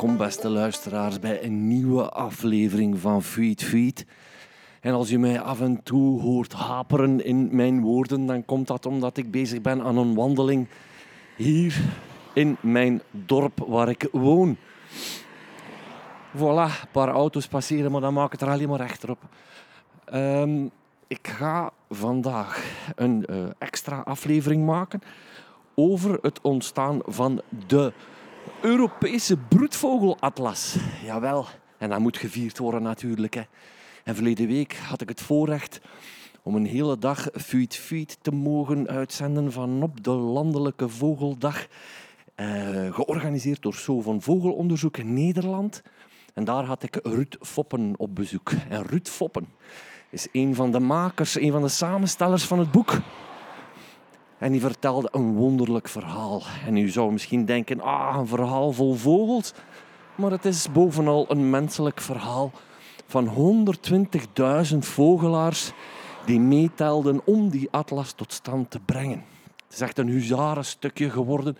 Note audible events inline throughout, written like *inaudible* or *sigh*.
welkom beste luisteraars bij een nieuwe aflevering van Feed Feed. En als u mij af en toe hoort haperen in mijn woorden, dan komt dat omdat ik bezig ben aan een wandeling hier in mijn dorp waar ik woon. Voilà, een paar auto's passeren, maar dan maak ik het er alleen maar rechterop. Ehm, ik ga vandaag een uh, extra aflevering maken over het ontstaan van de Europese broedvogelatlas. Jawel, en dat moet gevierd worden natuurlijk. Hè. En verleden week had ik het voorrecht om een hele dag Fuit Fuit te mogen uitzenden van op de Landelijke Vogeldag. Eh, georganiseerd door So van Vogelonderzoek in Nederland. En daar had ik Ruud Foppen op bezoek. En Ruud Foppen is een van de makers, een van de samenstellers van het boek. En die vertelde een wonderlijk verhaal. En u zou misschien denken, ah, een verhaal vol vogels. Maar het is bovenal een menselijk verhaal van 120.000 vogelaars die meetelden om die atlas tot stand te brengen. Het is echt een huzarenstukje geworden.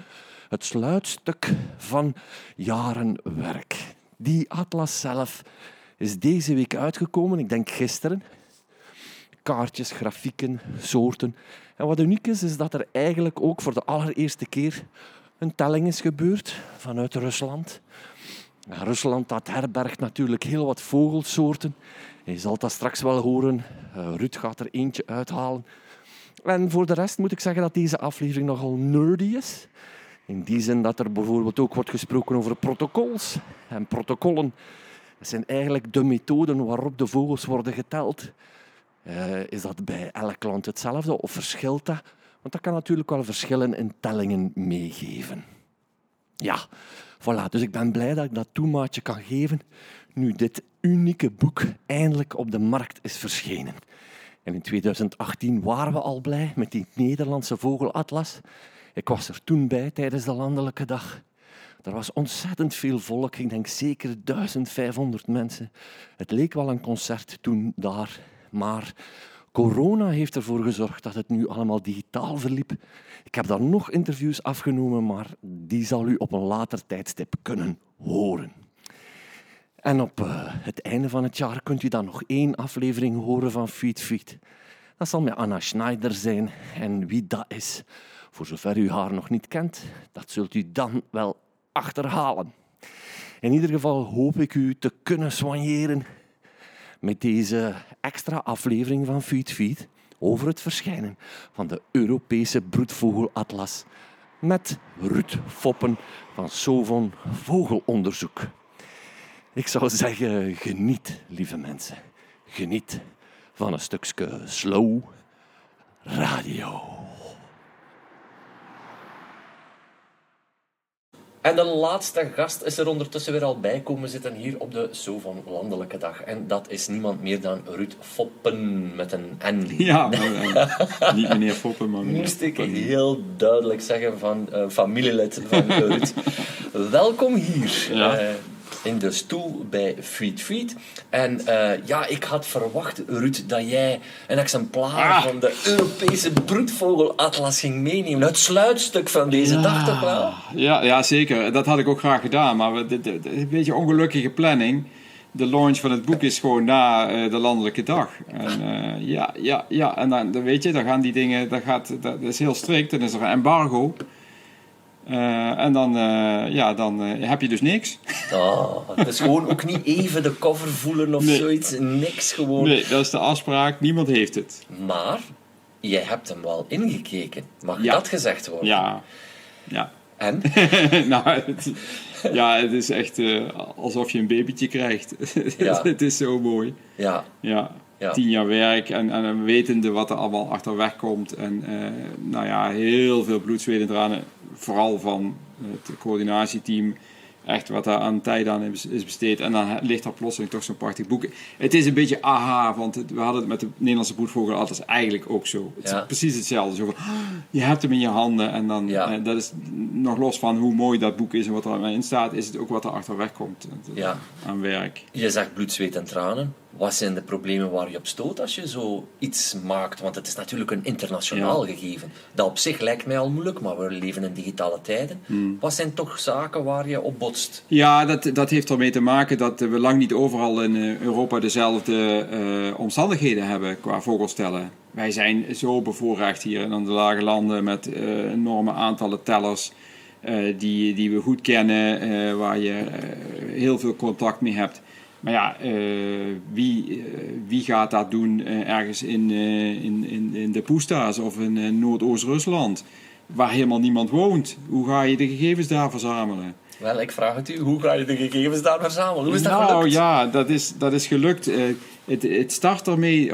Het sluitstuk van jaren werk. Die atlas zelf is deze week uitgekomen, ik denk gisteren. Kaartjes, grafieken, soorten. En wat uniek is, is dat er eigenlijk ook voor de allereerste keer een telling is gebeurd vanuit Rusland. Rusland dat herbergt natuurlijk heel wat vogelsoorten. Je zal dat straks wel horen. Uh, Ruud gaat er eentje uithalen. En voor de rest moet ik zeggen dat deze aflevering nogal nerdy is. In die zin dat er bijvoorbeeld ook wordt gesproken over protocols. En protocollen zijn eigenlijk de methoden waarop de vogels worden geteld. Uh, is dat bij elk land hetzelfde of verschilt dat? Want dat kan natuurlijk wel verschillen in tellingen meegeven. Ja, voilà. Dus ik ben blij dat ik dat toemaatje kan geven nu dit unieke boek eindelijk op de markt is verschenen. En in 2018 waren we al blij met die Nederlandse vogelatlas. Ik was er toen bij tijdens de landelijke dag. Er was ontzettend veel volk, ik denk zeker 1500 mensen. Het leek wel een concert toen daar, maar corona heeft ervoor gezorgd dat het nu allemaal digitaal verliep. Ik heb daar nog interviews afgenomen, maar die zal u op een later tijdstip kunnen horen. En op uh, het einde van het jaar kunt u dan nog één aflevering horen van Feed Feed. Dat zal met Anna Schneider zijn. En wie dat is, voor zover u haar nog niet kent, dat zult u dan wel achterhalen. In ieder geval hoop ik u te kunnen soigneren met deze extra aflevering van Feed over het verschijnen van de Europese broedvogelatlas met Ruud Foppen van Sovon Vogelonderzoek. Ik zou zeggen, geniet, lieve mensen. Geniet van een stukje slow radio. En de laatste gast is er ondertussen weer al bij komen zitten hier op de So van Landelijke Dag. En dat is niemand meer dan Ruud Foppen met een N. *laughs* Ja, maar, niet meneer Foppen, maar meneer Moest ik heel duidelijk zeggen van uh, familielid van Ruud. *laughs* Welkom hier. Ja. Uh, in de stoel bij Feed Feed. En uh, ja, ik had verwacht, Ruud, dat jij een exemplaar ah. van de Europese broedvogelatlas ging meenemen. Het sluitstuk van deze ja. dag toch wel? Ja, ja, zeker. Dat had ik ook graag gedaan. Maar een beetje ongelukkige planning. De launch van het boek is gewoon na uh, de landelijke dag. En uh, ja, ja, ja. En dan, dan, weet je, dan gaan die dingen, dat, gaat, dat is heel strikt. Dan is er een embargo. Uh, en dan, uh, ja, dan uh, heb je dus niks. Oh, het is gewoon ook niet even de cover voelen of nee. zoiets. Niks gewoon. Nee, dat is de afspraak. Niemand heeft het. Maar, jij hebt hem wel ingekeken. Mag ja. dat gezegd worden? Ja. Ja. En? *laughs* nou, het, ja, het is echt alsof je een babytje krijgt. *laughs* Ja. het is zo mooi. Ja. Ja. Ja. tien jaar werk en, en wetende wat er allemaal achterweg komt. En uh, nou ja, heel veel bloed, zweet en tranen. Vooral van het coördinatieteam. Echt wat daar aan tijd aan is, besteed. En dan ligt er plotseling toch zo'n prachtig boek. Het is een beetje aha, want we hadden het met de Nederlandse broedvogel altijd eigenlijk ook zo. Het ja. is precies hetzelfde. Zo van, je hebt hem in je handen en dan, ja. eh, dat is nog los van hoe mooi dat boek is en wat er in staat, is het ook wat er achterweg komt aan werk. Je zegt bloed, zweet en tranen. Wat zijn de problemen waar je op stoot als je zo iets maakt? Want het is natuurlijk een internationaal gegeven. Dat op zich lijkt mij al moeilijk, maar we leven in digitale tijden. Hmm. Wat zijn toch zaken waar je op botst? Ja, dat, dat heeft ermee te maken dat we lang niet overal in eh, Europa dezelfde eh, omstandigheden hebben qua vogelstellen. Wij zijn zo bevoorrecht hier in de lage landen met eh, enorme aantallen tellers die, die we goed kennen, waar je heel veel contact mee hebt. Maar ja, eh, wie, eh, wie gaat dat doen eh, ergens in, in, in, in de Poesta's of in Noordoost-Rusland, waar helemaal niemand woont? Hoe ga je de gegevens daar verzamelen? Wel, ik vraag het u, hoe ga je de gegevens daar verzamelen? Hoe is dat nou gelukt? ja, dat is, dat is gelukt. Het, het start ermee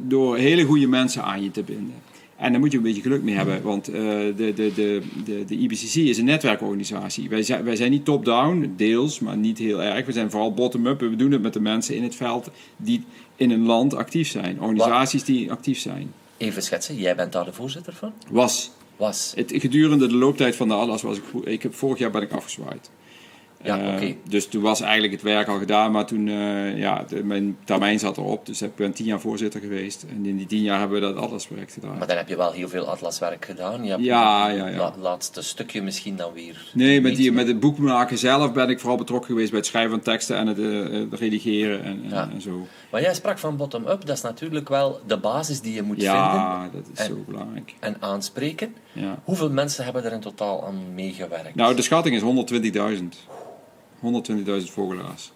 door hele goede mensen aan je te binden. En daar moet je een beetje geluk mee hebben, want eh, de, de, de, de, de IBCC is een netwerkorganisatie. Wij zijn, wij zijn niet top-down, deels, maar niet heel erg. We zijn vooral bottom-up. We doen het met de mensen in het veld die in een land actief zijn. Organisaties die actief zijn. Even schetsen, jij bent daar de voorzitter van? Was. Was. Het, gedurende de looptijd van de Atlas was ik... ik heb, vorig jaar ben ik afgezwaaid. Ja, Eh. Dus toen was eigenlijk het werk al gedaan, maar toen, eh, ja, de- mijn termijn zat erop. Dus ik ben tien jaar voorzitter geweest. En in die tien jaar hebben we dat Atlasproject gedaan. Maar dan heb je wel heel veel atlaswerk gedaan. Je hebt Ja, ja, ja. la- laatste stukje misschien dan weer. Nee, met, die, met het boek maken zelf ben ik vooral betrokken geweest bij het schrijven van teksten en het, eh, redigeren en, en, Ja. en zo. Maar jij sprak van bottom-up, dat is natuurlijk wel de basis die je moet vinden Ja, dat is En- zo belangrijk. en aanspreken. Ja. Hoeveel mensen hebben er in totaal aan meegewerkt? Nou, de schatting is 120.000. 120.000 vogelaars.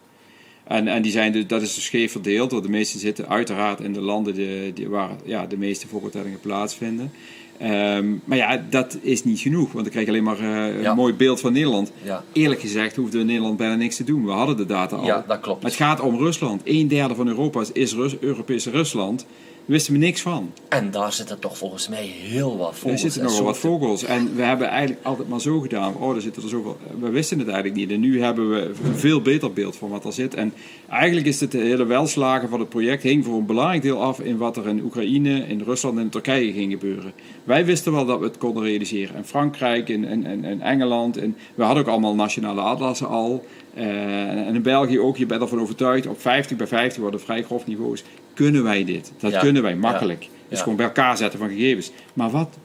En, en die zijn dus, dat is dus scheef verdeeld, want de meeste zitten uiteraard in de landen die, die, waar ja, de meeste vogeltellingen plaatsvinden. Ehm, maar ja, dat is niet genoeg, want dan krijg je alleen maar eh, een Ja. mooi beeld van Nederland. Ja. Eerlijk gezegd in Nederland bijna niks te doen. We hadden de data al. Ja, dat klopt. Maar het gaat om Rusland. Een derde van Europa is- is Rus, Europese Rusland. Daar wisten we niks van. En daar zitten toch volgens mij heel wat Er vogels zitten en nogal wat vogels. En we hebben eigenlijk altijd maar zo gedaan. Oh, er zitten er zoveel. We wisten het eigenlijk niet. En nu hebben we een veel beter beeld van wat er zit. En eigenlijk is het hele welslagen van het project hing voor een belangrijk deel af in wat er in Oekraïne, in Rusland en in Turkije ging gebeuren. Wij wisten wel dat we het konden realiseren. En Frankrijk en, en, en, en Engeland. En we hadden ook allemaal nationale atlassen al. Eh, en in België ook. Je bent ervan overtuigd. Op 50 bij 50 worden vrij grof niveaus. Kunnen wij dit? Dat Ja. kunnen wij makkelijk. Ja. Dus gewoon bij elkaar zetten van gegevens. Maar wat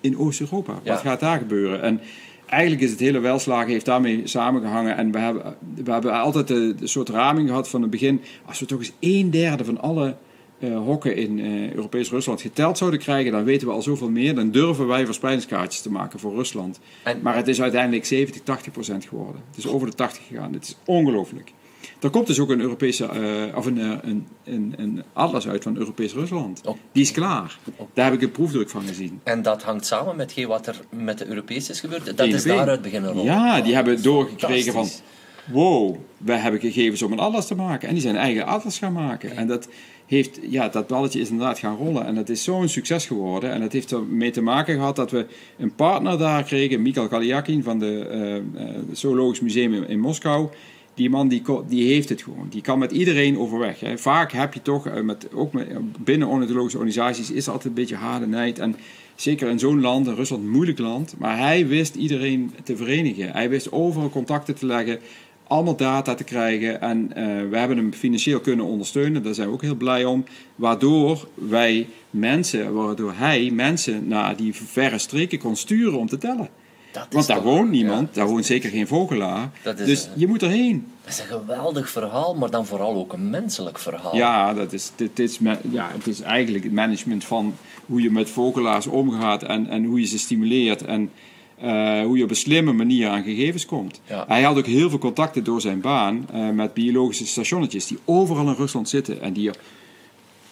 in Oost-Europa. Wat gaat daar gebeuren? En eigenlijk is het hele welslagen heeft daarmee samengehangen. En we hebben, we hebben altijd de soort raming gehad van het begin. Als we toch eens een derde van alle eh, hokken in eh, Europees Rusland geteld zouden krijgen, dan weten we al zoveel meer. Dan durven wij verspreidingskaartjes te maken voor Rusland. En- maar het is uiteindelijk 70, 80 procent geworden. Het is over de 80 gegaan. Het is ongelooflijk. Er komt dus ook een Europese, eh, of een, een, een, een atlas uit van Europees Rusland. Oh. Die is klaar. Daar heb ik een proefdruk van gezien. En dat hangt samen met wat er met de Europees is gebeurd. Dat is daaruit beginnen rollen. Ja, die hebben doorgekregen van... Wow, wij hebben gegevens om een atlas te maken. En die zijn eigen atlas gaan maken. En dat, heeft, ja, dat balletje is inderdaad gaan rollen. En dat is zo'n succes geworden. En dat heeft ermee te maken gehad dat we een partner daar kregen. Mikhail Kalyakin van de, eh, eh, het Zoologisch Museum in, in Moskou. Die man die, die heeft het gewoon. Die kan met iedereen overweg. Hè. Vaak heb je toch, eh, met, ook met, binnen ornithologische organisaties, is er altijd een beetje haat en nijd. En zeker in zo'n land, in Rusland, een moeilijk land. Maar hij wist iedereen te verenigen. Hij wist overal contacten te leggen allemaal data te krijgen. En eh, we hebben hem financieel kunnen ondersteunen. Daar zijn we ook heel blij om. Waardoor wij mensen, waardoor hij mensen naar die verre streken kon sturen om te tellen. Want daar toch- woont niemand, ja. daar woont zeker geen vogelaar. Dus eh, je moet erheen. Dat is een geweldig verhaal, maar dan vooral ook een menselijk verhaal. Ja, dat is, dit, is, ja, het is eigenlijk het management van hoe je met vogelaars omgaat en, en hoe je ze stimuleert en eh, hoe je op een slimme manier aan gegevens komt. Ja. Hij had ook heel veel contacten door zijn baan eh, met biologische stationnetjes die overal in Rusland zitten en die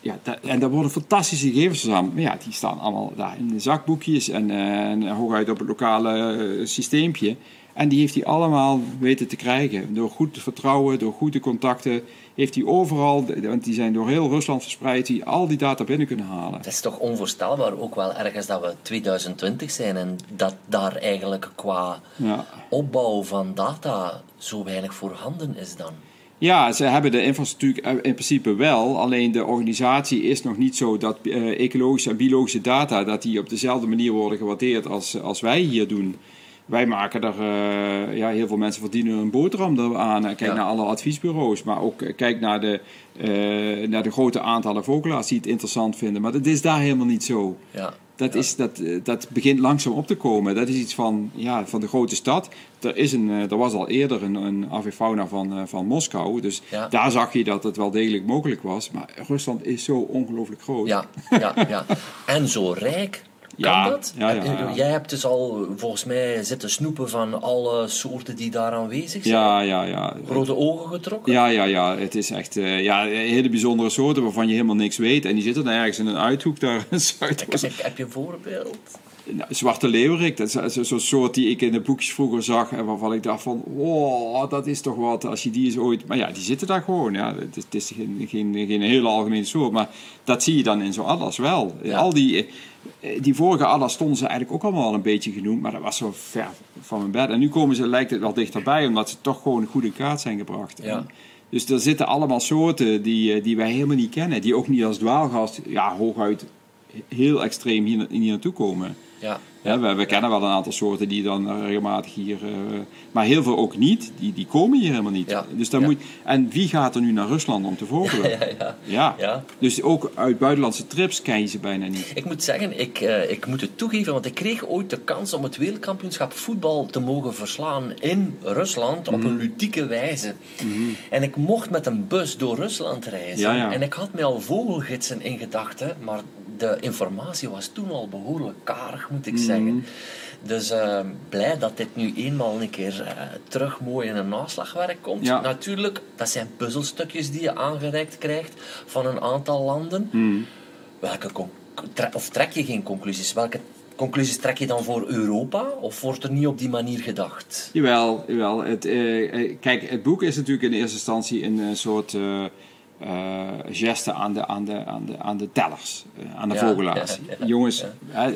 ja, en daar worden fantastische gegevens verzameld. Maar ja, die staan allemaal daar in de zakboekjes en, eh, en hooguit op het lokale systeempje. En die heeft hij allemaal weten te krijgen. Door goed vertrouwen, door goede contacten. Heeft hij overal, want die zijn door heel Rusland verspreid, die al die data binnen kunnen halen. Het is toch onvoorstelbaar ook wel ergens dat we 2020 zijn en dat daar eigenlijk qua Ja. opbouw van data zo weinig voorhanden is dan. Ja, ze hebben de infrastructuur in principe wel. Alleen de organisatie is nog niet zo dat eh, ecologische en biologische data dat die op dezelfde manier worden gewaardeerd als, als wij hier doen. Wij maken er, eh, ja, heel veel mensen verdienen een boterham aan. Kijk Ja. naar alle adviesbureaus, maar ook eh, kijk naar de, eh, naar de grote aantallen vogelaars die het interessant vinden. Maar dat is daar helemaal niet zo. Ja. Dat, Ja. is, dat, eh, dat begint langzaam op te komen. Dat is iets van, ja, van de grote stad. Er, is een, eh, er was al eerder een, een avifauna van, eh, van Moskou. Dus Ja. daar zag je dat het wel degelijk mogelijk was. Maar Rusland is zo ongelooflijk groot. Ja, ja, ja. *laughs* En zo rijk. Kan Ja, dat? ja, ja, ja. Jij hebt dus al volgens mij zitten snoepen van alle soorten die daar aanwezig zijn. ja, ja. ja. Grote ogen getrokken. Ja, ja, ja. Het is echt eh, ja, hele bijzondere soorten waarvan je helemaal niks weet. En die zitten dan ergens in een uithoek daar *laughs* in ik- heb je een voorbeeld? Nou, Zwarte leeuwerik, dat is zo- zo'n soort die ik in de boekjes vroeger zag. En waarvan ik dacht van, wow, dat is toch wat als je die eens ooit... Maar ja, die zitten daar gewoon. Ja. Het, is, het is geen, geen, geen hele algemene soort. Maar dat zie je dan in zo'n atlas wel. Ja. Al die, eh, die vorige atlas stonden ze eigenlijk ook allemaal al een beetje genoemd. Maar dat was zo ver van mijn bed. En nu komen ze, lijkt het wel dichterbij. Omdat ze toch gewoon goed in kaart zijn gebracht. Ja. Dus er zitten allemaal soorten die, eh, die wij helemaal niet kennen. Die ook niet als dwaalgast, ja, hooguit heel extreem hier, hier naartoe komen. Ja. Ja, we, we kennen wel een aantal soorten die dan regelmatig hier... eh, maar heel veel ook niet. Die, die komen hier helemaal niet. Ja, Dus dan moet, en wie gaat er nu naar Rusland om te *laughs* vogelen? Ja, ja. Dus ook uit buitenlandse trips ken je ze bijna niet. Ik moet zeggen, ik, eh, ik moet het toegeven, want ik kreeg ooit de kans om het wereldkampioenschap voetbal te mogen verslaan in Rusland op Mhm. een ludieke wijze. En ik mocht met een bus door Rusland reizen. En ik had mij al vogelgidsen in gedachten, maar de informatie was toen al behoorlijk karig, moet Mhm. ik zeggen. Dus eh, blij dat dit nu eenmaal een keer eh, terug mooi in een naslagwerk komt. Ja. Natuurlijk, dat zijn puzzelstukjes die je aangereikt krijgt van een aantal landen. Mhm. Welke tre- of trek je geen conclusies? Welke conclusies trek je dan voor Europa? Of wordt er niet op die manier gedacht? Jawel, jawel. Het, eh, eh, kijk, het boek is natuurlijk in eerste instantie een, soort eh, geste aan de, aan, de, aan, de, aan de tellers, eh, aan de Ja, vogelaars. ja, ja, Jongens,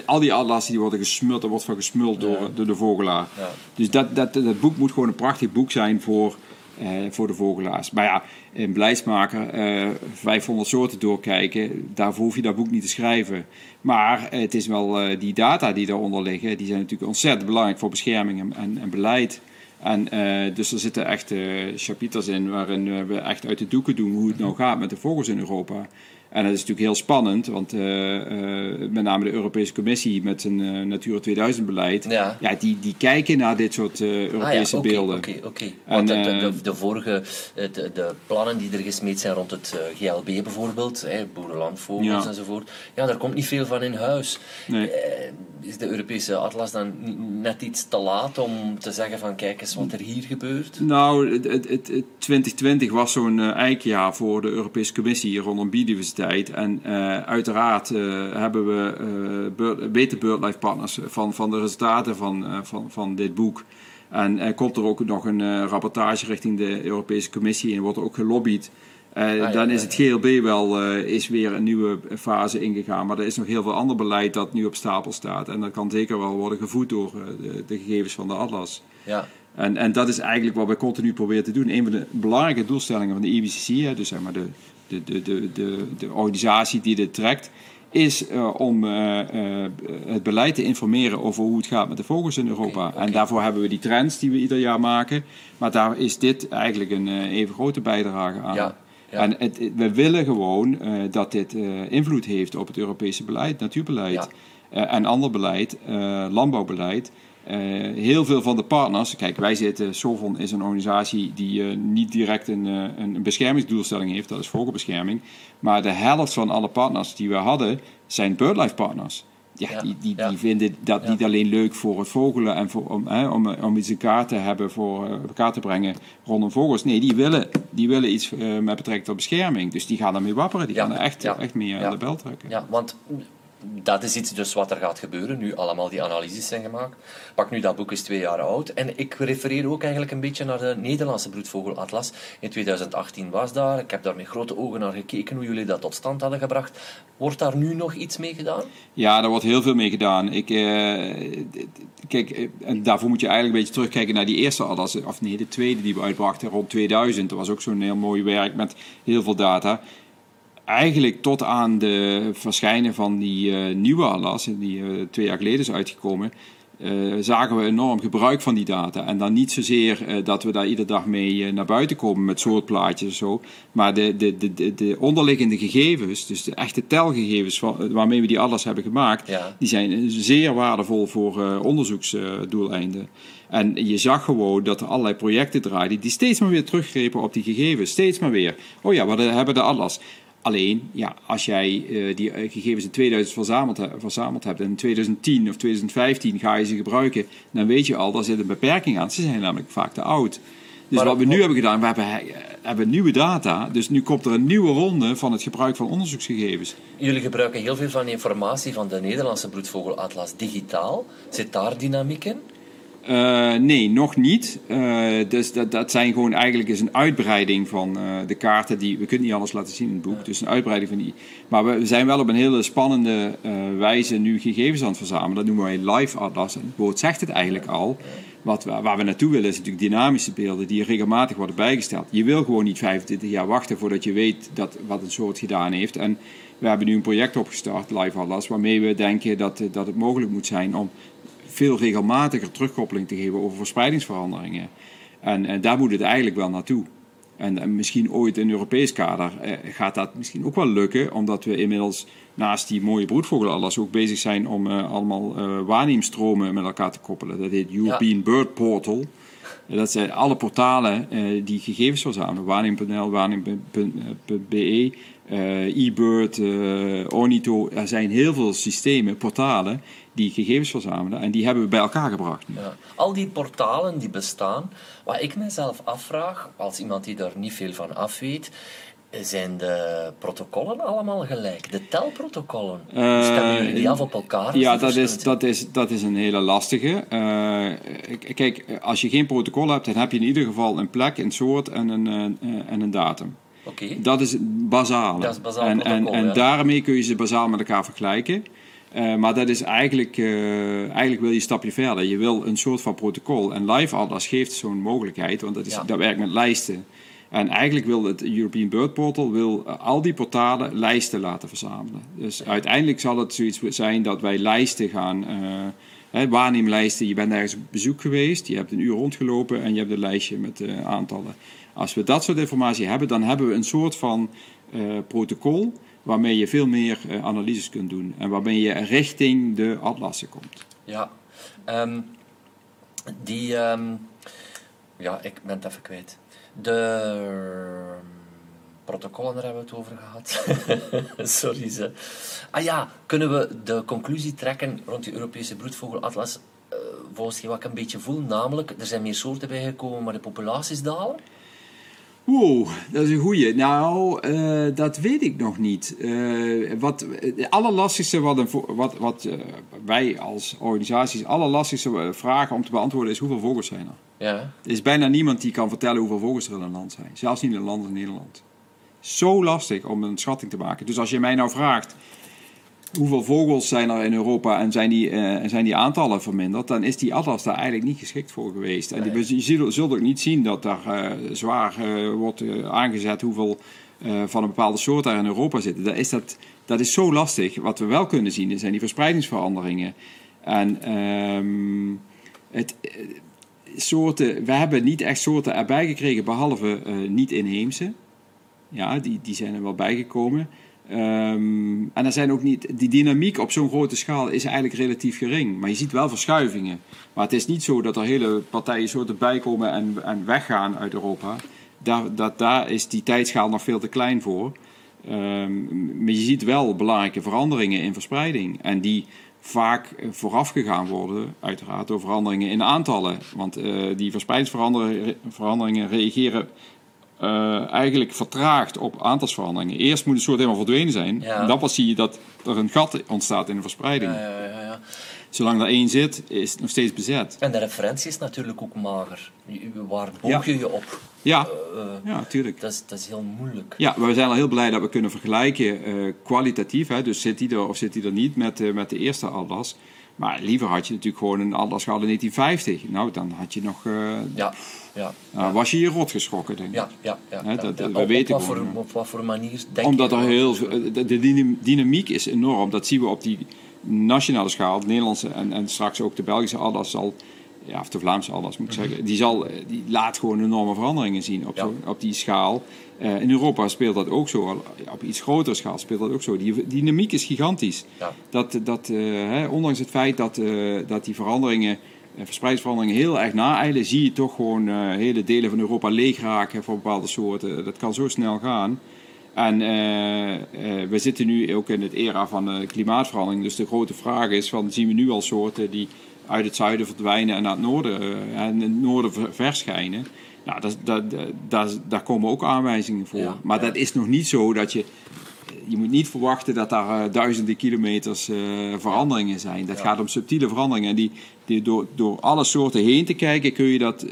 al die atlassen die worden gesmuld, er wordt van gesmuld door, door de vogelaar. Ja. Dus dat, dat, dat boek moet gewoon een prachtig boek zijn voor, eh, voor de vogelaars. Maar ja, een beleidsmaker, eh 500 soorten doorkijken, daarvoor hoef je dat boek niet te schrijven. Maar het is wel die data die daaronder liggen, die zijn natuurlijk ontzettend belangrijk voor bescherming en, en, en beleid. En, eh, dus er zitten echt eh chapiters in waarin we echt uit de doeken doen hoe het nou gaat met de vogels in Europa. En dat is natuurlijk heel spannend, want eh, met name de Europese Commissie met zijn eh, Natura 2000 beleid, Ja. ja, die, die kijken naar dit soort Europese ah, ja, oké, beelden. Oké, oké. Want de, de, de, de vorige, de, de plannen die er gesmeed zijn rond het GLB bijvoorbeeld, hè, boerenlandvogels Ja. enzovoort, ja, daar komt niet veel van in huis. Nee. Is de Europese atlas dan net iets te laat om te zeggen van kijk eens wat er hier gebeurt? Nou, het, het, het, het 2020 was zo'n eh, eikjaar voor de Europese Commissie rondom biodiversiteit. En eh, uiteraard eh, hebben we bird, weten BirdLife Partners van, van de resultaten van, van, van dit boek. En komt er ook nog een rapportage richting de Europese Commissie en wordt er ook gelobbyd. Eh, ja, dan ja, is het GLB wel eh, is weer een nieuwe fase ingegaan. Maar er is nog heel veel ander beleid dat nu op stapel staat. En dat kan zeker wel worden gevoed door eh, de, de gegevens van de atlas. Ja, En, en dat is eigenlijk wat we continu proberen te doen. Een van de belangrijke doelstellingen van de IBCC, hè, dus zeg maar de, de, de, de, de, de organisatie die dit trekt, is om het beleid te informeren over hoe het gaat met de vogels in Europa. En daarvoor hebben we die trends die we ieder jaar maken. Maar daar is dit eigenlijk een even grote bijdrage aan. Ja, ja. En het, we willen gewoon eh, dat dit eh, invloed heeft op het Europese beleid, natuurbeleid Ja. eh, en ander beleid, landbouwbeleid. Heel veel van de partners, kijk, wij zitten, Sovon is een organisatie die niet direct een, een beschermingsdoelstelling heeft, dat is vogelbescherming. Maar de helft van alle partners die we hadden, zijn BirdLife partners. Ja, Ja, die, die, ja. die vinden dat Ja. niet alleen leuk voor het vogelen en voor, om, hè, om, om iets in kaart te hebben, voor eh, elkaar te brengen rondom vogels. Nee, die willen, die willen iets eh, met betrekking tot bescherming. Dus die gaan daarmee wapperen, die gaan er echt, echt mee aan de bel trekken. Ja, want dat is iets dus wat er gaat gebeuren, nu allemaal die analyses zijn gemaakt. Pak nu, dat boek is twee jaar oud. En ik refereer ook eigenlijk een beetje naar de Nederlandse broedvogelatlas. In 2018 was daar. Ik heb daar met grote ogen naar gekeken hoe jullie dat tot stand hadden gebracht. Wordt daar nu nog iets mee gedaan? Ja, daar wordt heel veel mee gedaan. Ik, eh, kijk, eh, en daarvoor moet je eigenlijk een beetje terugkijken naar die eerste atlas, of nee, de tweede die we uitbrachten rond 2000. Dat was ook zo'n heel mooi werk met heel veel data. Eigenlijk tot aan de verschijnen van die eh, nieuwe atlas, die eh, twee jaar geleden is uitgekomen, eh, zagen we enorm gebruik van die data. En dan niet zozeer dat we daar iedere dag mee naar buiten komen met soortplaatjes of zo. Maar de, de, de, de, de onderliggende gegevens, dus de echte telgegevens van, waarmee we die alles hebben gemaakt, Ja. die zijn zeer waardevol voor onderzoeksdoeleinden. En je zag gewoon dat er allerlei projecten draaiden die steeds maar weer teruggrepen op die gegevens. Steeds maar weer. Oh ja, we hebben de atlas. Alleen, ja, als jij eh, die eh, gegevens in 2000 verzameld, verzameld hebt en in 2010 of 2015 ga je ze gebruiken, dan weet je al, daar zit een beperking aan. Ze zijn namelijk vaak te oud. Dus Maar wat we nu hebben gedaan, we hebben, eh, hebben nieuwe data. Dus nu komt er een nieuwe ronde van het gebruik van onderzoeksgegevens. Jullie gebruiken heel veel van de informatie van de Nederlandse broedvogelatlas digitaal. Zit daar dynamiek in? Eh, nee, nog niet. Eh, dus dat, dat zijn gewoon eigenlijk is een uitbreiding van eh, de kaarten die we kunnen niet alles laten zien in het boek. Dus een uitbreiding van die. Maar we, zijn wel op een hele spannende wijze nu gegevens aan het verzamelen. Dat noemen wij live atlas. En het woord zegt het eigenlijk al. Wat, waar we naartoe willen is natuurlijk dynamische beelden die regelmatig worden bijgesteld. Je wil gewoon niet 25 jaar wachten voordat je weet dat, wat een soort gedaan heeft. En we hebben nu een project opgestart, Live Atlas, waarmee we denken dat, dat het mogelijk moet zijn om veel regelmatiger terugkoppeling te geven over verspreidingsveranderingen. En, en daar moet het eigenlijk wel naartoe. En, en misschien ooit in Europees kader eh, gaat dat misschien ook wel lukken, omdat we inmiddels naast die mooie broedvogelatlas ook bezig zijn om eh, allemaal eh waarneemstromen met elkaar te koppelen. Dat heet European Bird Portal. En Dat zijn alle portalen eh, die gegevens verzamelen. Waarneem.nl, waarneem.be, eh, eBird, eh, Ornito. Er zijn heel veel systemen, portalen, die gegevens verzamelen. En die hebben we bij elkaar gebracht. Ja. Al die portalen die bestaan, wat ik mezelf afvraag, als iemand die daar niet veel van af weet, zijn de protocollen allemaal gelijk? De telprotocollen? Eh, Stemmen jullie die af op elkaar? Ja, dat is, dat, is, dat is een hele lastige. Kijk, als je geen protocol hebt, dan heb je in ieder geval een plek, een soort en een, en een datum. Dat is het basale. Dat is bazaal en, en, protocol, en ja. daarmee kun je ze bazaal met elkaar vergelijken. Eh, maar dat is eigenlijk, eh, eigenlijk wil je een stapje verder. Je wil een soort van protocol. En Live Atlas geeft zo'n mogelijkheid, want dat, is, Ja. dat werkt met lijsten. En eigenlijk wil het European Bird Portal wil eh, al die portalen lijsten laten verzamelen. Dus uiteindelijk zal het zoiets zijn dat wij lijsten gaan. hè, waarneemlijsten, je bent ergens op bezoek geweest, je hebt een uur rondgelopen en je hebt een lijstje met aantallen. Als we dat soort informatie hebben, dan hebben we een soort van eh, protocol waarmee je veel meer eh, analyses kunt doen en waarmee je richting de atlassen komt. Ja. Ehm, die... ehm, ja, ik ben het even kwijt. De ehm, protocollen, daar hebben we het over gehad. *laughs* Sorry, ze. Ah ja, kunnen we de conclusie trekken rond die Europese broedvogelatlas eh, volgens wat ik een beetje voel, namelijk er zijn meer soorten bijgekomen, maar de populaties dalen? Wow, dat is een goeie. Nou, eh, dat weet ik nog niet. Eh, wat, het allerlastigste wat, een, wat, wat eh, wij als organisaties allerlastigste vragen om te beantwoorden is hoeveel vogels zijn er? Ja. Er is bijna niemand die kan vertellen hoeveel vogels er in een land zijn. Zelfs niet in een land als Nederland. Zo lastig om een schatting te maken. Dus als je mij nou vraagt hoeveel vogels zijn er in Europa en zijn die, eh, zijn die aantallen verminderd, dan is die atlas daar eigenlijk niet geschikt voor geweest. En je zult, zult ook niet zien dat daar eh, zwaar eh, wordt aangezet hoeveel van een bepaalde soort daar in Europa zitten. Dat is, dat, dat is zo lastig. Wat we wel kunnen zien zijn die verspreidingsveranderingen. En ehm, het, soorten, we hebben niet echt soorten erbij gekregen, behalve eh, niet-inheemse. Ja, die, die zijn er wel bijgekomen. Ehm, en er zijn ook niet, die dynamiek op zo'n grote schaal is eigenlijk relatief gering. Maar je ziet wel verschuivingen. Maar het is niet zo dat er hele partijen soorten bijkomen en, en weggaan uit Europa. Daar, dat, daar is die tijdschaal nog veel te klein voor. Ehm, maar je ziet wel belangrijke veranderingen in verspreiding. En die vaak voorafgegaan worden, uiteraard, door veranderingen in aantallen. Want eh, die verspreidingsveranderingen reageren eh, eigenlijk vertraagd op aantalsveranderingen. Eerst moet een soort helemaal verdwenen zijn. Ja. En dan pas zie je dat er een gat ontstaat in de verspreiding. Ja, ja, ja, ja. Zolang er één zit, is het nog steeds bezet. En de referentie is natuurlijk ook mager. Waar boog je je op? Ja, Eh, ja tuurlijk. dat, is, dat is heel moeilijk. Ja, we zijn al heel blij dat we kunnen vergelijken kwalitatief. Hè, dus zit hij er of zit hij er niet met, met de eerste atlas. Maar liever had je natuurlijk gewoon een atlas gehad in 1950. Nou, dan had je nog... eh, Ja, ja. was je hier rot geschrokken, denk ik. Ja, ja, ja. Dat- we op, weten op, wat gewoon, voor, op wat voor manier denk Omdat je er heel veel- de, de dynam- dynamiek is enorm. Dat zien we op die, nationale schaal, de Nederlandse en, en straks ook de Belgische atlas zal, ja, of de Vlaamse atlas moet ik zeggen, die, zal, die laat gewoon enorme veranderingen zien op, Ja. zo, op die schaal. Eh, in Europa speelt dat ook zo, op iets grotere schaal speelt dat ook zo. Die, die dynamiek is gigantisch. Ja. Dat, dat, eh, hè, ondanks het feit dat, eh, dat die veranderingen, eh, verspreidingsveranderingen heel erg naeilen, zie je toch gewoon eh, hele delen van Europa leeg raken voor bepaalde soorten. Dat kan zo snel gaan. En eh, eh, we zitten nu ook in het era van eh, klimaatverandering. Dus de grote vraag is: van, zien we nu al soorten die uit het zuiden verdwijnen en naar het noorden, eh, en het noorden ver- verschijnen? Nou, dat, dat, dat, dat- daar komen ook aanwijzingen voor. Ja, maar ja. dat is nog niet zo dat je. Je moet niet verwachten dat daar eh, duizenden kilometers eh, veranderingen zijn. Dat Ja. gaat om subtiele veranderingen. En die, die door, door alle soorten heen te kijken kun je dat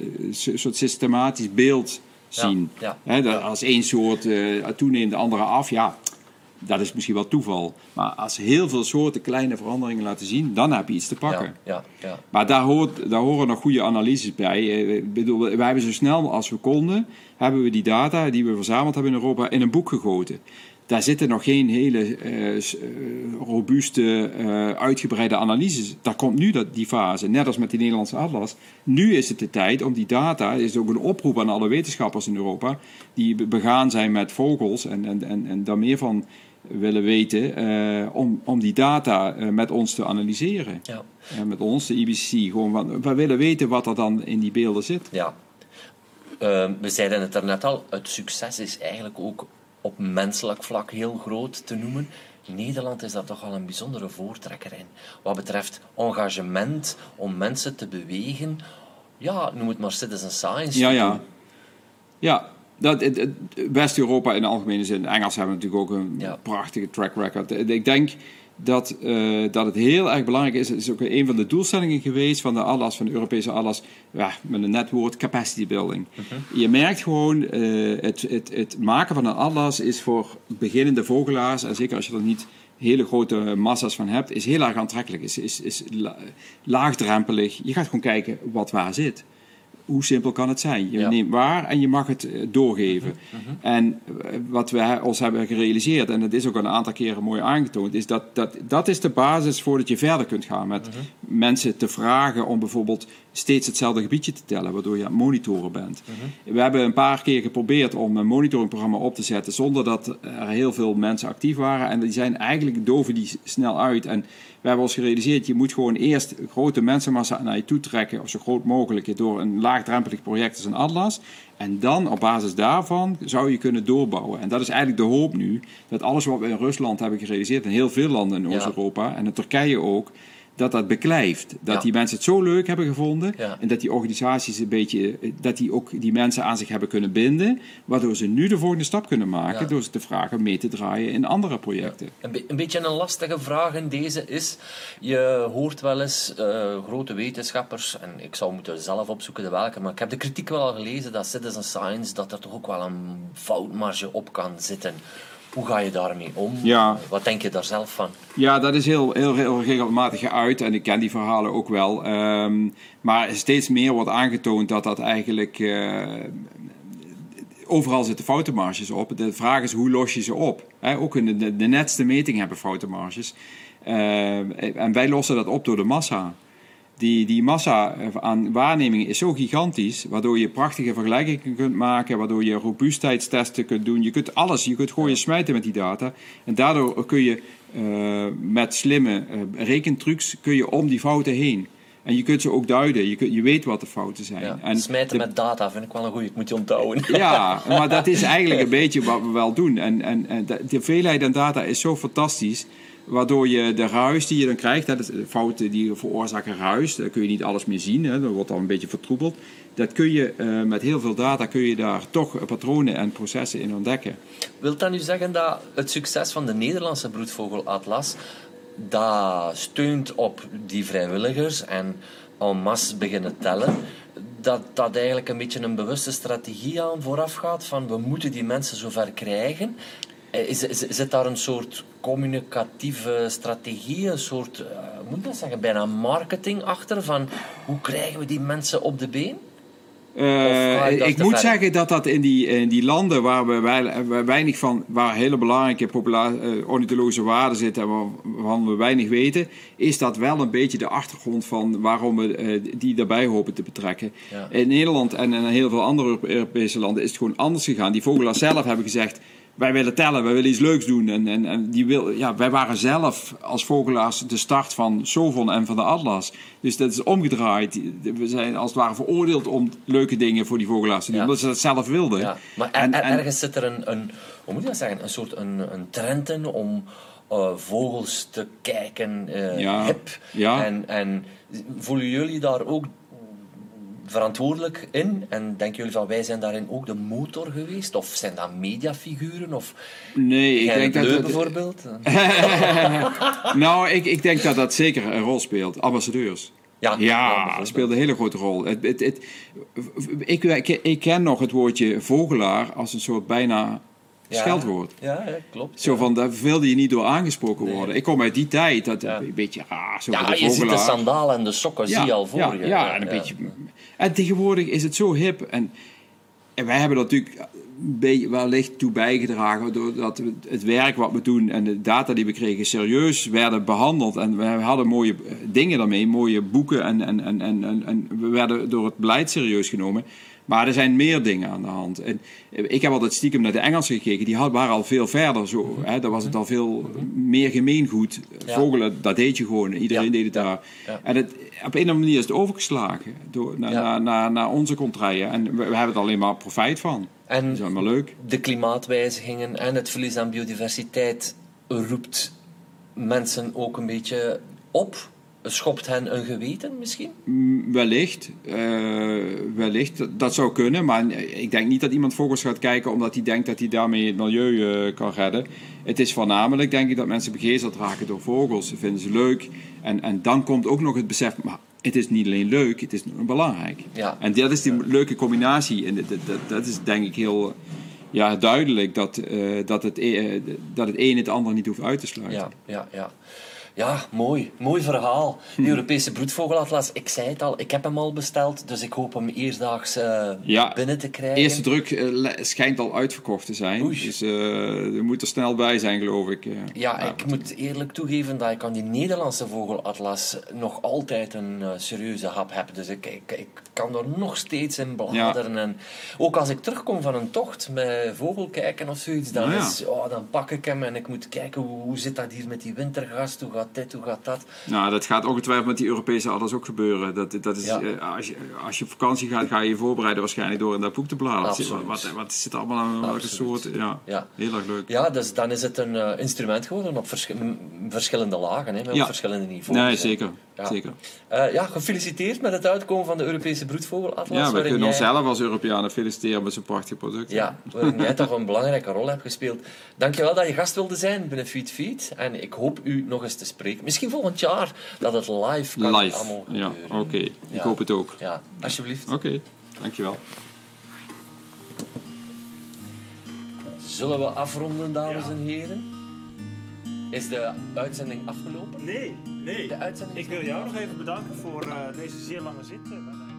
soort systematisch beeld zien. dat. Als één soort toeneemt, de andere af, ja, dat is misschien wel toeval. Maar als heel veel soorten kleine veranderingen laten zien, dan heb je iets te pakken. Ja, ja, ja. Maar daar, hoort, daar horen nog goede analyses bij. Eh, Ik bedoel, wij hebben zo snel als we konden, hebben we die data die we verzameld hebben in Europa in een boek gegoten. Daar zitten nog geen hele eh, eh, robuuste, uitgebreide analyses. Daar komt nu dat, die fase, net als met die Nederlandse atlas. Nu is het de tijd om die data, er is ook een oproep aan alle wetenschappers in Europa, die be- begaan zijn met vogels en, en, en, en daar meer van willen weten, eh, om, om die data eh, met ons te analyseren. ja. En met ons, de IBC, gewoon, want we willen weten wat er dan in die beelden zit. Ja. Ehm, we zeiden het er net al, het succes is eigenlijk ook op menselijk vlak heel groot te noemen. Nederland is daar toch al een bijzondere voortrekker in. Wat betreft engagement om mensen te bewegen. Ja, noem het maar citizen science. Ja, ja. Ja, dat, West-Europa in de algemene zin. De Engels hebben natuurlijk ook een Ja. prachtige track record. Ik denk dat, eh, dat het heel erg belangrijk is. Het is ook een van de doelstellingen geweest van de ALAS, van de Europese ALAS. Ja, met een net woord, capacity building. Je merkt gewoon, eh, het, het, het maken van een ALAS is voor beginnende vogelaars, en zeker als je er niet hele grote massa's van hebt, is heel erg aantrekkelijk. Is, is, is la- laagdrempelig. Je gaat gewoon kijken wat waar zit. Hoe simpel kan het zijn? Je Ja. neemt waar en je mag het eh, doorgeven. En eh, wat we ons hebben gerealiseerd, en dat is ook een aantal keren mooi aangetoond, is dat dat, dat is de basis voordat je verder kunt gaan met mensen te vragen om bijvoorbeeld steeds hetzelfde gebiedje te tellen, waardoor je aan het monitoren bent. We hebben een paar keer geprobeerd om een monitoringprogramma op te zetten zonder dat er heel veel mensen actief waren. En die zijn eigenlijk doven die snel uit. En we hebben ons gerealiseerd, je moet gewoon eerst grote mensenmassa naar je toe trekken, of zo groot mogelijk, door een laagdrempelig project als een Atlas. En dan op basis daarvan zou je kunnen doorbouwen. En dat is eigenlijk de hoop nu, dat alles wat we in Rusland hebben gerealiseerd, en heel veel landen in Ja. Oost-Europa, en in Turkije ook, dat dat beklijft. Dat Ja. die mensen het zo leuk hebben gevonden, Ja. en dat die organisaties een beetje, dat die ook die mensen aan zich hebben kunnen binden, waardoor ze nu de volgende stap kunnen maken, Ja. door ze te vragen mee te draaien in andere projecten. Een, be- een beetje een lastige vraag in deze is, je hoort wel eens eh, grote wetenschappers, en ik zou moeten zelf opzoeken de welke, maar ik heb de kritiek wel al gelezen dat citizen science, dat er toch ook wel een foutmarge op kan zitten. Hoe ga je daarmee om? Ja. Wat denk je daar zelf van? Ja, dat is heel, heel, heel regelmatig geuit en ik ken die verhalen ook wel. Ehm, maar steeds meer wordt aangetoond dat dat eigenlijk. eh, overal zitten foutenmarges op. De vraag is hoe los je ze op? Ook in de, de, de netste meting hebben foutenmarges. Ehm, en wij lossen dat op door de massa. Die, die massa aan waarnemingen is zo gigantisch, waardoor je prachtige vergelijkingen kunt maken, waardoor je robuustheidstesten kunt doen. Je kunt alles, je kunt gooien smijten met die data. En daardoor kun je eh, met slimme eh, rekentrucs kun je om die fouten heen. En je kunt ze ook duiden, je, kunt, je weet wat de fouten zijn. Ja. En Smijten de- met data vind ik wel een goeie, ik moet je onthouden. *laughs* ja, maar dat is eigenlijk *laughs* een beetje wat we wel doen. En, en, en de de veelheid aan data is zo fantastisch. Waardoor je de ruis die je dan krijgt, hè, de fouten die veroorzaken ruis, daar kun je niet alles meer zien, hè, dat wordt al een beetje vertroebeld. Dat kun je eh, met heel veel data kun je daar toch patronen en processen in ontdekken. Wilt dat nu zeggen dat het succes van de Nederlandse broedvogelatlas dat steunt op die vrijwilligers en en masse beginnen tellen, dat dat eigenlijk een beetje een bewuste strategie aan vooraf gaat van we moeten die mensen zover krijgen. Eh, Is, is, zit daar een soort communicatieve strategie, een soort, eh, moet ik dat zeggen, bijna marketing achter van hoe krijgen we die mensen op de been? Dat ik moet ver? zeggen dat dat in die, in die landen waar we wij- weinig van, waar hele belangrijke eh, ornithologische waarden zitten en waar- waarvan we weinig weten, is dat wel een beetje de achtergrond van waarom we eh, die daarbij hopen te betrekken. Ja. In Nederland en in heel veel andere Europe- Europese landen is het gewoon anders gegaan. Die vogelaars zelf hebben gezegd. Wij willen tellen, wij willen iets leuks doen. En, en, en die wil, ja, wij waren zelf als vogelaars de start van Sovon en van de Atlas. Dus dat is omgedraaid. We zijn als het ware veroordeeld om leuke dingen voor die vogelaars te doen. Ja. Omdat ze dat zelf wilden. Ja, maar er- En- er- en- ergens zit er een, een, hoe moet je dat zeggen, een soort een, een trend in om eh, vogels te kijken eh, Ja, hip. ja. En, en voelen jullie daar ook verantwoordelijk in? En denken jullie van wij zijn daarin ook de motor geweest? Of zijn dat mediafiguren? Of Nee, ik denk dat... Bijvoorbeeld? *laughs* *laughs* nou, ik, ik denk dat dat zeker een rol speelt. Ambassadeurs. Ja, Ja, dat speelt een hele grote rol. Het, het, het, ik, ik, ik ken nog het woordje vogelaar als een soort bijna Ja. scheldwoord. Ja, klopt. Zo van, daar wilde je niet door aangesproken Nee. worden. Ik kom uit die tijd, dat Ja. een beetje, ah, zo Ja, de je ziet de sandalen en de sokken zie je al voor ja, je. Ja, en een beetje... En tegenwoordig is het zo hip. En, en wij hebben dat natuurlijk wellicht toe bijgedragen... doordat we het werk wat we doen en de data die we kregen serieus werden behandeld. En we hadden mooie eh, dingen daarmee, mooie boeken. En, en, en, en, en, en we werden door het beleid serieus genomen. Maar er zijn meer dingen aan de hand. En eh, ik heb altijd stiekem naar de Engelsen gekeken. Die waren al veel verder. Zo, hè, daar was het al veel meer gemeengoed. Vogelen, dat deed je gewoon. Iedereen Ja, deed het daar. ja. En het, op een of andere manier is het overgeslagen door, naar, Ja. naar, naar, onze contraien. En we, we hebben er alleen maar profijt van. Dat En is allemaal leuk. de klimaatwijzigingen en het verlies aan biodiversiteit roept mensen ook een beetje op. Schopt hen een geweten misschien? Mm, Wellicht, eh, wellicht, dat- zou kunnen, maar ik denk niet dat iemand vogels gaat kijken omdat hij denkt dat hij daarmee het milieu eh, kan redden. Het is voornamelijk, denk ik, dat mensen begeesterd raken door vogels. Ze vinden ze leuk. En, en dan komt ook nog het besef, maar het is niet alleen leuk, het is belangrijk. Ja. En dat is die leuke combinatie. En dat, dat, dat is denk ik heel ja, duidelijk dat, eh, dat, het, dat het een het ander niet hoeft uit te sluiten. Ja, ja, ja. Ja, mooi. Mooi verhaal. De Europese broedvogelatlas, ik zei het al, ik heb hem al besteld, dus ik hoop hem eerstdaags Ja. binnen te krijgen. Eerste druk eh, schijnt al uitverkocht te zijn. Oei. Dus eh er moet er snel bij zijn, geloof ik. Ja, ik moet eerlijk toegeven dat ik aan die Nederlandse vogelatlas nog altijd een serieuze hap heb. Dus ik, ik, ik kan er nog steeds in bladeren. En ook als ik terugkom van een tocht met vogelkijken of zoiets, dan, Nou ja. is, oh, dan pak ik hem en ik moet kijken hoe, hoe zit dat hier met die wintergast, hoe gaat dit, hoe gaat dat. Nou, dat gaat ongetwijfeld met die Europese alles ook gebeuren. Dat, dat is, Ja. eh, als, je, als je op vakantie gaat, ga je je voorbereiden waarschijnlijk door in dat boek te bladeren. Wat, wat, wat zit er allemaal aan welke soort? Ja, Ja. heel erg leuk. Ja, dus dan is het een eh, instrument geworden op verschillende lagen, hè, met Ja. verschillende niveaus. Nee, hè. Ja. zeker. Eh, ja, gefeliciteerd met het uitkomen van de Europese broedvogelatlas. Ja, we kunnen jij- onszelf als Europeanen feliciteren met zo'n prachtig product. Ja, waarin jij toch een belangrijke rol hebt gespeeld. Dankjewel dat je gast wilde zijn binnen Feed Feed. En ik hoop u nog eens te spreken. Misschien volgend jaar dat het live kan Live. allemaal Ja, oké. Ik Ja. hoop het ook. Ja, alsjeblieft. Oké, dankjewel. Zullen we afronden, dames en heren? Is de uitzending afgelopen? Nee, nee. De uitzending Ik wil jou nog even bedanken voor eh, deze zeer lange zit. bij mij.